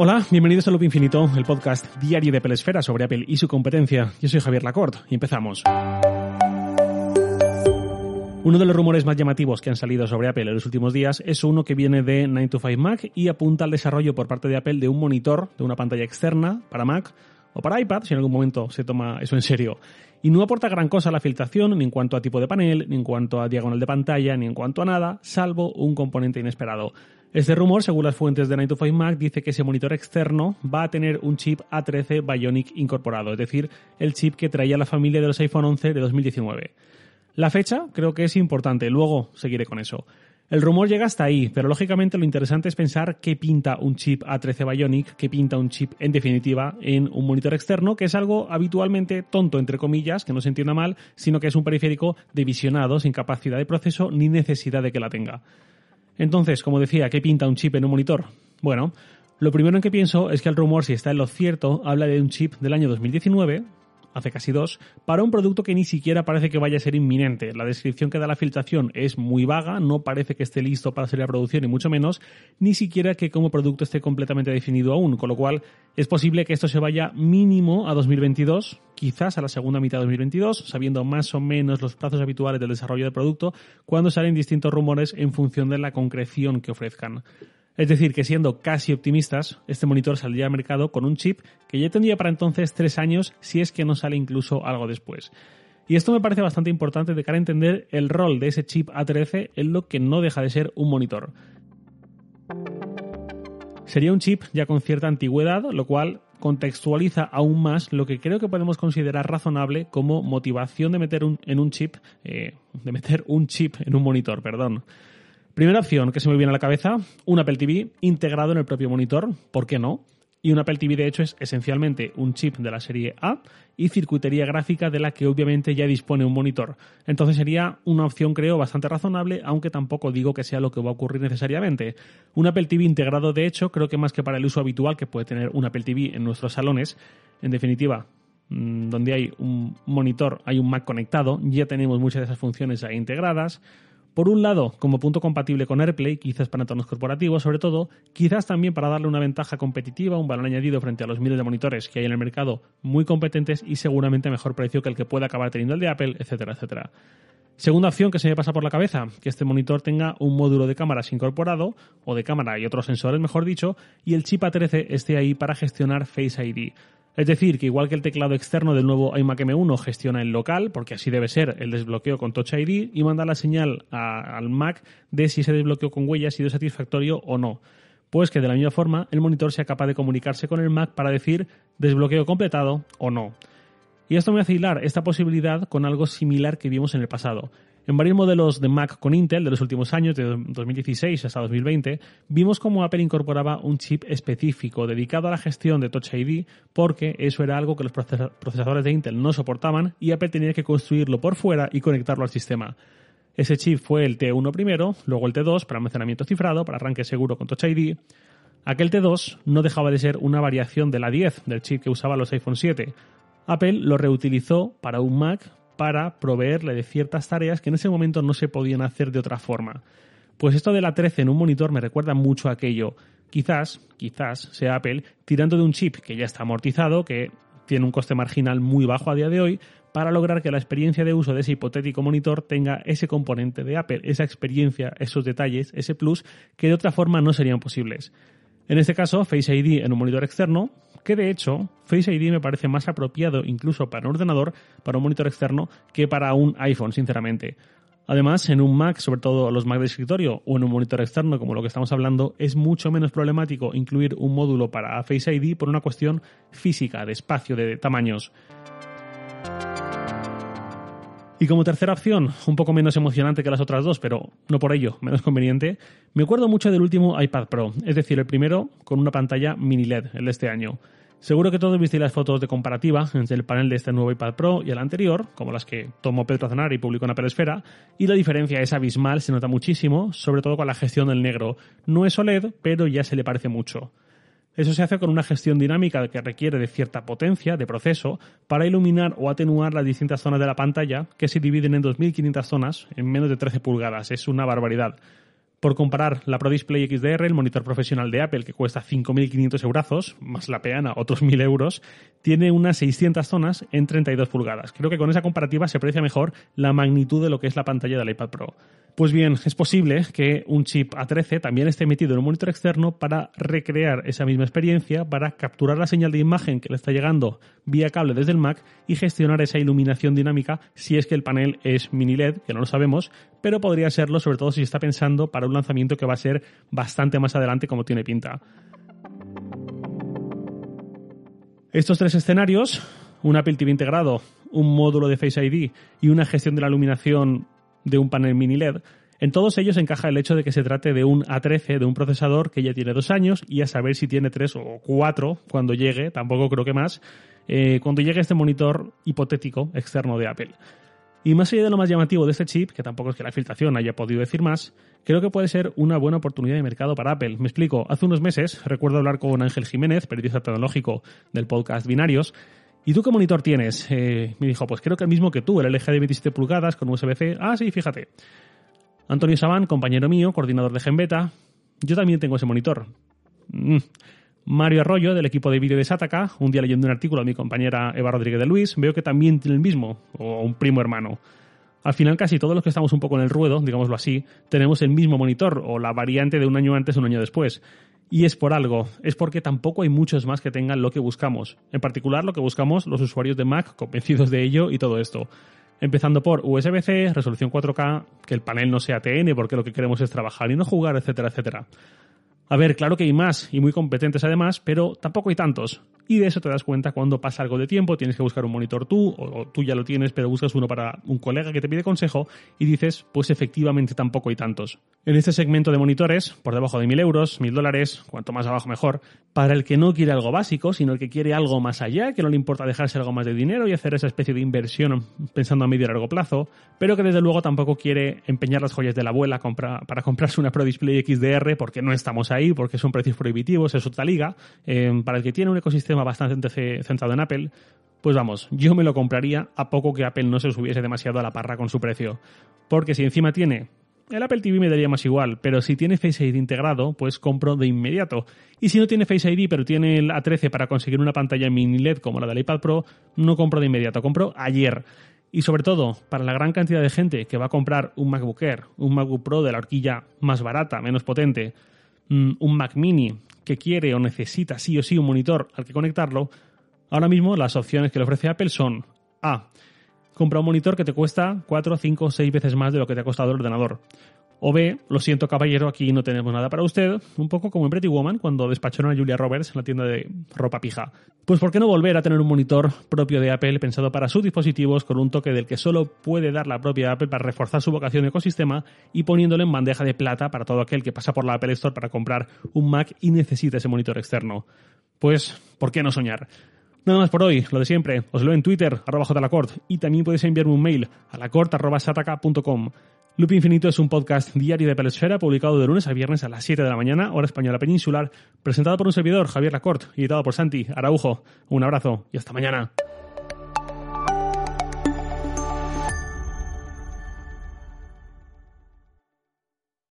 Hola, bienvenidos a Loop Infinito, el podcast diario de Pelesfera sobre Apple y su competencia. Yo soy Javier Lacorte y empezamos. Uno de los rumores más llamativos que han salido sobre Apple en los últimos días es uno que viene de 9to5Mac y apunta al desarrollo por parte de Apple de un monitor de una pantalla externa para Mac o para iPad, si en algún momento se toma eso en serio. Y no aporta gran cosa a la filtración, ni en cuanto a tipo de panel, ni en cuanto a diagonal de pantalla, ni en cuanto a nada, salvo un componente inesperado. Este rumor, según las fuentes de 9to5Mac, dice que ese monitor externo va a tener un chip A13 Bionic incorporado, es decir, el chip que traía la familia de los iPhone 11 de 2019. La fecha creo que es importante, luego seguiré con eso. El rumor llega hasta ahí, pero lógicamente lo interesante es pensar qué pinta un chip A13 Bionic, qué pinta un chip en definitiva en un monitor externo, que es algo habitualmente tonto, entre comillas, que no se entienda mal, sino que es un periférico divisionado, sin capacidad de proceso ni necesidad de que la tenga. Entonces, como decía, ¿qué pinta un chip en un monitor? Bueno, lo primero en que pienso es que el rumor, si está en lo cierto, habla de un chip del año 2019, hace casi dos, para un producto que ni siquiera parece que vaya a ser inminente. La descripción que da la filtración es muy vaga, no parece que esté listo para salir a producción y mucho menos, ni siquiera que como producto esté completamente definido aún, con lo cual es posible que esto se vaya mínimo a 2022, quizás a la segunda mitad de 2022, sabiendo más o menos los plazos habituales del desarrollo del producto, cuando salen distintos rumores en función de la concreción que ofrezcan. Es decir, que siendo casi optimistas, este monitor saldría al mercado con un chip que ya tendría para entonces tres años si es que no sale incluso algo después. Y esto me parece bastante importante de cara a entender el rol de ese chip A13 en lo que no deja de ser un monitor. Sería un chip ya con cierta antigüedad, lo cual contextualiza aún más lo que creo que podemos considerar razonable como motivación de meter un, en un chip, eh, de meter un chip en un monitor, perdón. Primera opción que se me viene a la cabeza, un Apple TV integrado en el propio monitor, ¿por qué no? Y un Apple TV de hecho es esencialmente un chip de la serie A y circuitería gráfica de la que obviamente ya dispone un monitor. Entonces sería una opción creo bastante razonable, aunque tampoco digo que sea lo que va a ocurrir necesariamente. Un Apple TV integrado de hecho creo que más que para el uso habitual que puede tener un Apple TV en nuestros salones, en definitiva, mm, donde hay un monitor, hay un Mac conectado, ya tenemos muchas de esas funciones ahí integradas. Por un lado, como punto compatible con AirPlay, quizás para entornos corporativos sobre todo, quizás también para darle una ventaja competitiva, un valor añadido frente a los miles de monitores que hay en el mercado muy competentes y seguramente mejor precio que el que pueda acabar teniendo el de Apple, etcétera, etcétera. Segunda opción que se me pasa por la cabeza, que este monitor tenga un módulo de cámaras incorporado, o de cámara y otros sensores mejor dicho, y el chip A13 esté ahí para gestionar Face ID. Es decir, que igual que el teclado externo del nuevo iMac M1 gestiona el local, porque así debe ser el desbloqueo con Touch ID, y manda la señal al Mac de si ese desbloqueo con huella ha sido satisfactorio o no. Pues que de la misma forma el monitor sea capaz de comunicarse con el Mac para decir desbloqueo completado o no. Y esto me hace hilar esta posibilidad con algo similar que vimos en el pasado. En varios modelos de Mac con Intel de los últimos años, de 2016 hasta 2020, vimos cómo Apple incorporaba un chip específico dedicado a la gestión de Touch ID porque eso era algo que los procesadores de Intel no soportaban y Apple tenía que construirlo por fuera y conectarlo al sistema. Ese chip fue el T1 primero, luego el T2 para almacenamiento cifrado, para arranque seguro con Touch ID. Aquel T2 no dejaba de ser una variación de la 10 del chip que usaba los iPhone 7. Apple lo reutilizó para un Mac para proveerle de ciertas tareas que en ese momento no se podían hacer de otra forma. Pues esto de la 13 en un monitor me recuerda mucho a aquello. Quizás, quizás sea Apple tirando de un chip que ya está amortizado, que tiene un coste marginal muy bajo a día de hoy, para lograr que la experiencia de uso de ese hipotético monitor tenga ese componente de Apple, esa experiencia, esos detalles, ese plus, que de otra forma no serían posibles. En este caso, Face ID en un monitor externo, que de hecho Face ID me parece más apropiado incluso para un ordenador, para un monitor externo, que para un iPhone, sinceramente. Además, en un Mac, sobre todo los Mac de escritorio o en un monitor externo como lo que estamos hablando, es mucho menos problemático incluir un módulo para Face ID por una cuestión física, de espacio, de tamaños. Y como tercera opción, un poco menos emocionante que las otras dos, pero no por ello menos conveniente, me acuerdo mucho del último iPad Pro, es decir, el primero con una pantalla mini LED, el de este año. Seguro que todos visteis las fotos de comparativa entre el panel de este nuevo iPad Pro y el anterior, como las que tomó Pedro Aznar y publicó en Apple Esfera, y la diferencia es abismal, se nota muchísimo, sobre todo con la gestión del negro. No es OLED, pero ya se le parece mucho. Eso se hace con una gestión dinámica que requiere de cierta potencia de proceso para iluminar o atenuar las distintas zonas de la pantalla que se dividen en 2.500 zonas en menos de 13 pulgadas. Es una barbaridad. Por comparar, la Pro Display XDR, el monitor profesional de Apple, que cuesta 5.500 euros, más la peana, otros 1.000 euros, tiene unas 600 zonas en 32 pulgadas. Creo que con esa comparativa se aprecia mejor la magnitud de lo que es la pantalla del iPad Pro. Pues bien, es posible que un chip A13 también esté metido en un monitor externo para recrear esa misma experiencia, para capturar la señal de imagen que le está llegando vía cable desde el Mac y gestionar esa iluminación dinámica si es que el panel es mini LED, que no lo sabemos, pero podría serlo sobre todo si está pensando para un lanzamiento que va a ser bastante más adelante como tiene pinta. Estos tres escenarios, un Apple TV integrado, un módulo de Face ID y una gestión de la iluminación de un panel mini LED, en todos ellos encaja el hecho de que se trate de un A13, de un procesador que ya tiene dos años y a saber si tiene tres o cuatro cuando llegue, tampoco creo que más, eh, cuando llegue este monitor hipotético externo de Apple. Y más allá de lo más llamativo de este chip, que tampoco es que la filtración haya podido decir más, creo que puede ser una buena oportunidad de mercado para Apple. Me explico, hace unos meses recuerdo hablar con Ángel Jiménez, periodista tecnológico del podcast Binarios, ¿Y tú qué monitor tienes? Eh, me dijo, pues creo que el mismo que tú, el LG de 27 pulgadas con USB-C. Ah, sí, fíjate. Antonio Sabán, compañero mío, coordinador de Genbeta. Yo también tengo ese monitor. Mm. Mario Arroyo, del equipo de vídeo de Sataka, un día leyendo un artículo de mi compañera Eva Rodríguez de Luis, veo que también tiene el mismo, o un primo hermano. Al final casi todos los que estamos un poco en el ruedo, digámoslo así, tenemos el mismo monitor, o la variante de un año antes o un año después. Y es por algo, es porque tampoco hay muchos más que tengan lo que buscamos. En particular lo que buscamos los usuarios de Mac convencidos de ello y todo esto. Empezando por USB-C, resolución 4K, que el panel no sea TN porque lo que queremos es trabajar y no jugar, etcétera, etcétera. A ver, claro que hay más y muy competentes además, pero tampoco hay tantos. Y de eso te das cuenta cuando pasa algo de tiempo, tienes que buscar un monitor tú, o tú ya lo tienes, pero buscas uno para un colega que te pide consejo y dices, pues efectivamente tampoco hay tantos. En este segmento de monitores, por debajo de mil euros, mil dólares, cuanto más abajo mejor, para el que no quiere algo básico, sino el que quiere algo más allá, que no le importa dejarse algo más de dinero y hacer esa especie de inversión pensando a medio y largo plazo, pero que desde luego tampoco quiere empeñar las joyas de la abuela para comprarse una Pro Display XDR porque no estamos ahí, porque son precios prohibitivos, es otra liga. Eh, para el que tiene un ecosistema bastante centrado en Apple, pues vamos, yo me lo compraría a poco que Apple no se subiese demasiado a la parra con su precio. Porque si encima tiene el Apple TV me daría más igual, pero si tiene Face ID integrado, pues compro de inmediato. Y si no tiene Face ID, pero tiene el A13 para conseguir una pantalla mini LED como la del iPad Pro, no compro de inmediato, compro ayer. Y sobre todo, para la gran cantidad de gente que va a comprar un MacBook Air, un MacBook Pro de la horquilla más barata, menos potente, mm, un Mac Mini, que quiere o necesita sí o sí un monitor al que conectarlo, ahora mismo las opciones que le ofrece Apple son A. Compra un monitor que te cuesta 4, 5 o 6 veces más de lo que te ha costado el ordenador. O B, lo siento caballero, aquí no tenemos nada para usted, un poco como en Pretty Woman cuando despacharon a Julia Roberts en la tienda de ropa pija. Pues ¿por qué no volver a tener un monitor propio de Apple pensado para sus dispositivos con un toque del que solo puede dar la propia Apple para reforzar su vocación de ecosistema y poniéndolo en bandeja de plata para todo aquel que pasa por la Apple Store para comprar un Mac y necesita ese monitor externo? Pues, ¿por qué no soñar? Nada más por hoy, lo de siempre. Os leo en Twitter, arroba jlacort, y también podéis enviarme un mail a lacort.sataka.com. Loop Infinito es un podcast diario de Pelesfera publicado de lunes a viernes a las 7 de la mañana, hora española peninsular, presentado por un servidor, Javier Lacorte, y editado por Santi Araujo. Un abrazo y hasta mañana.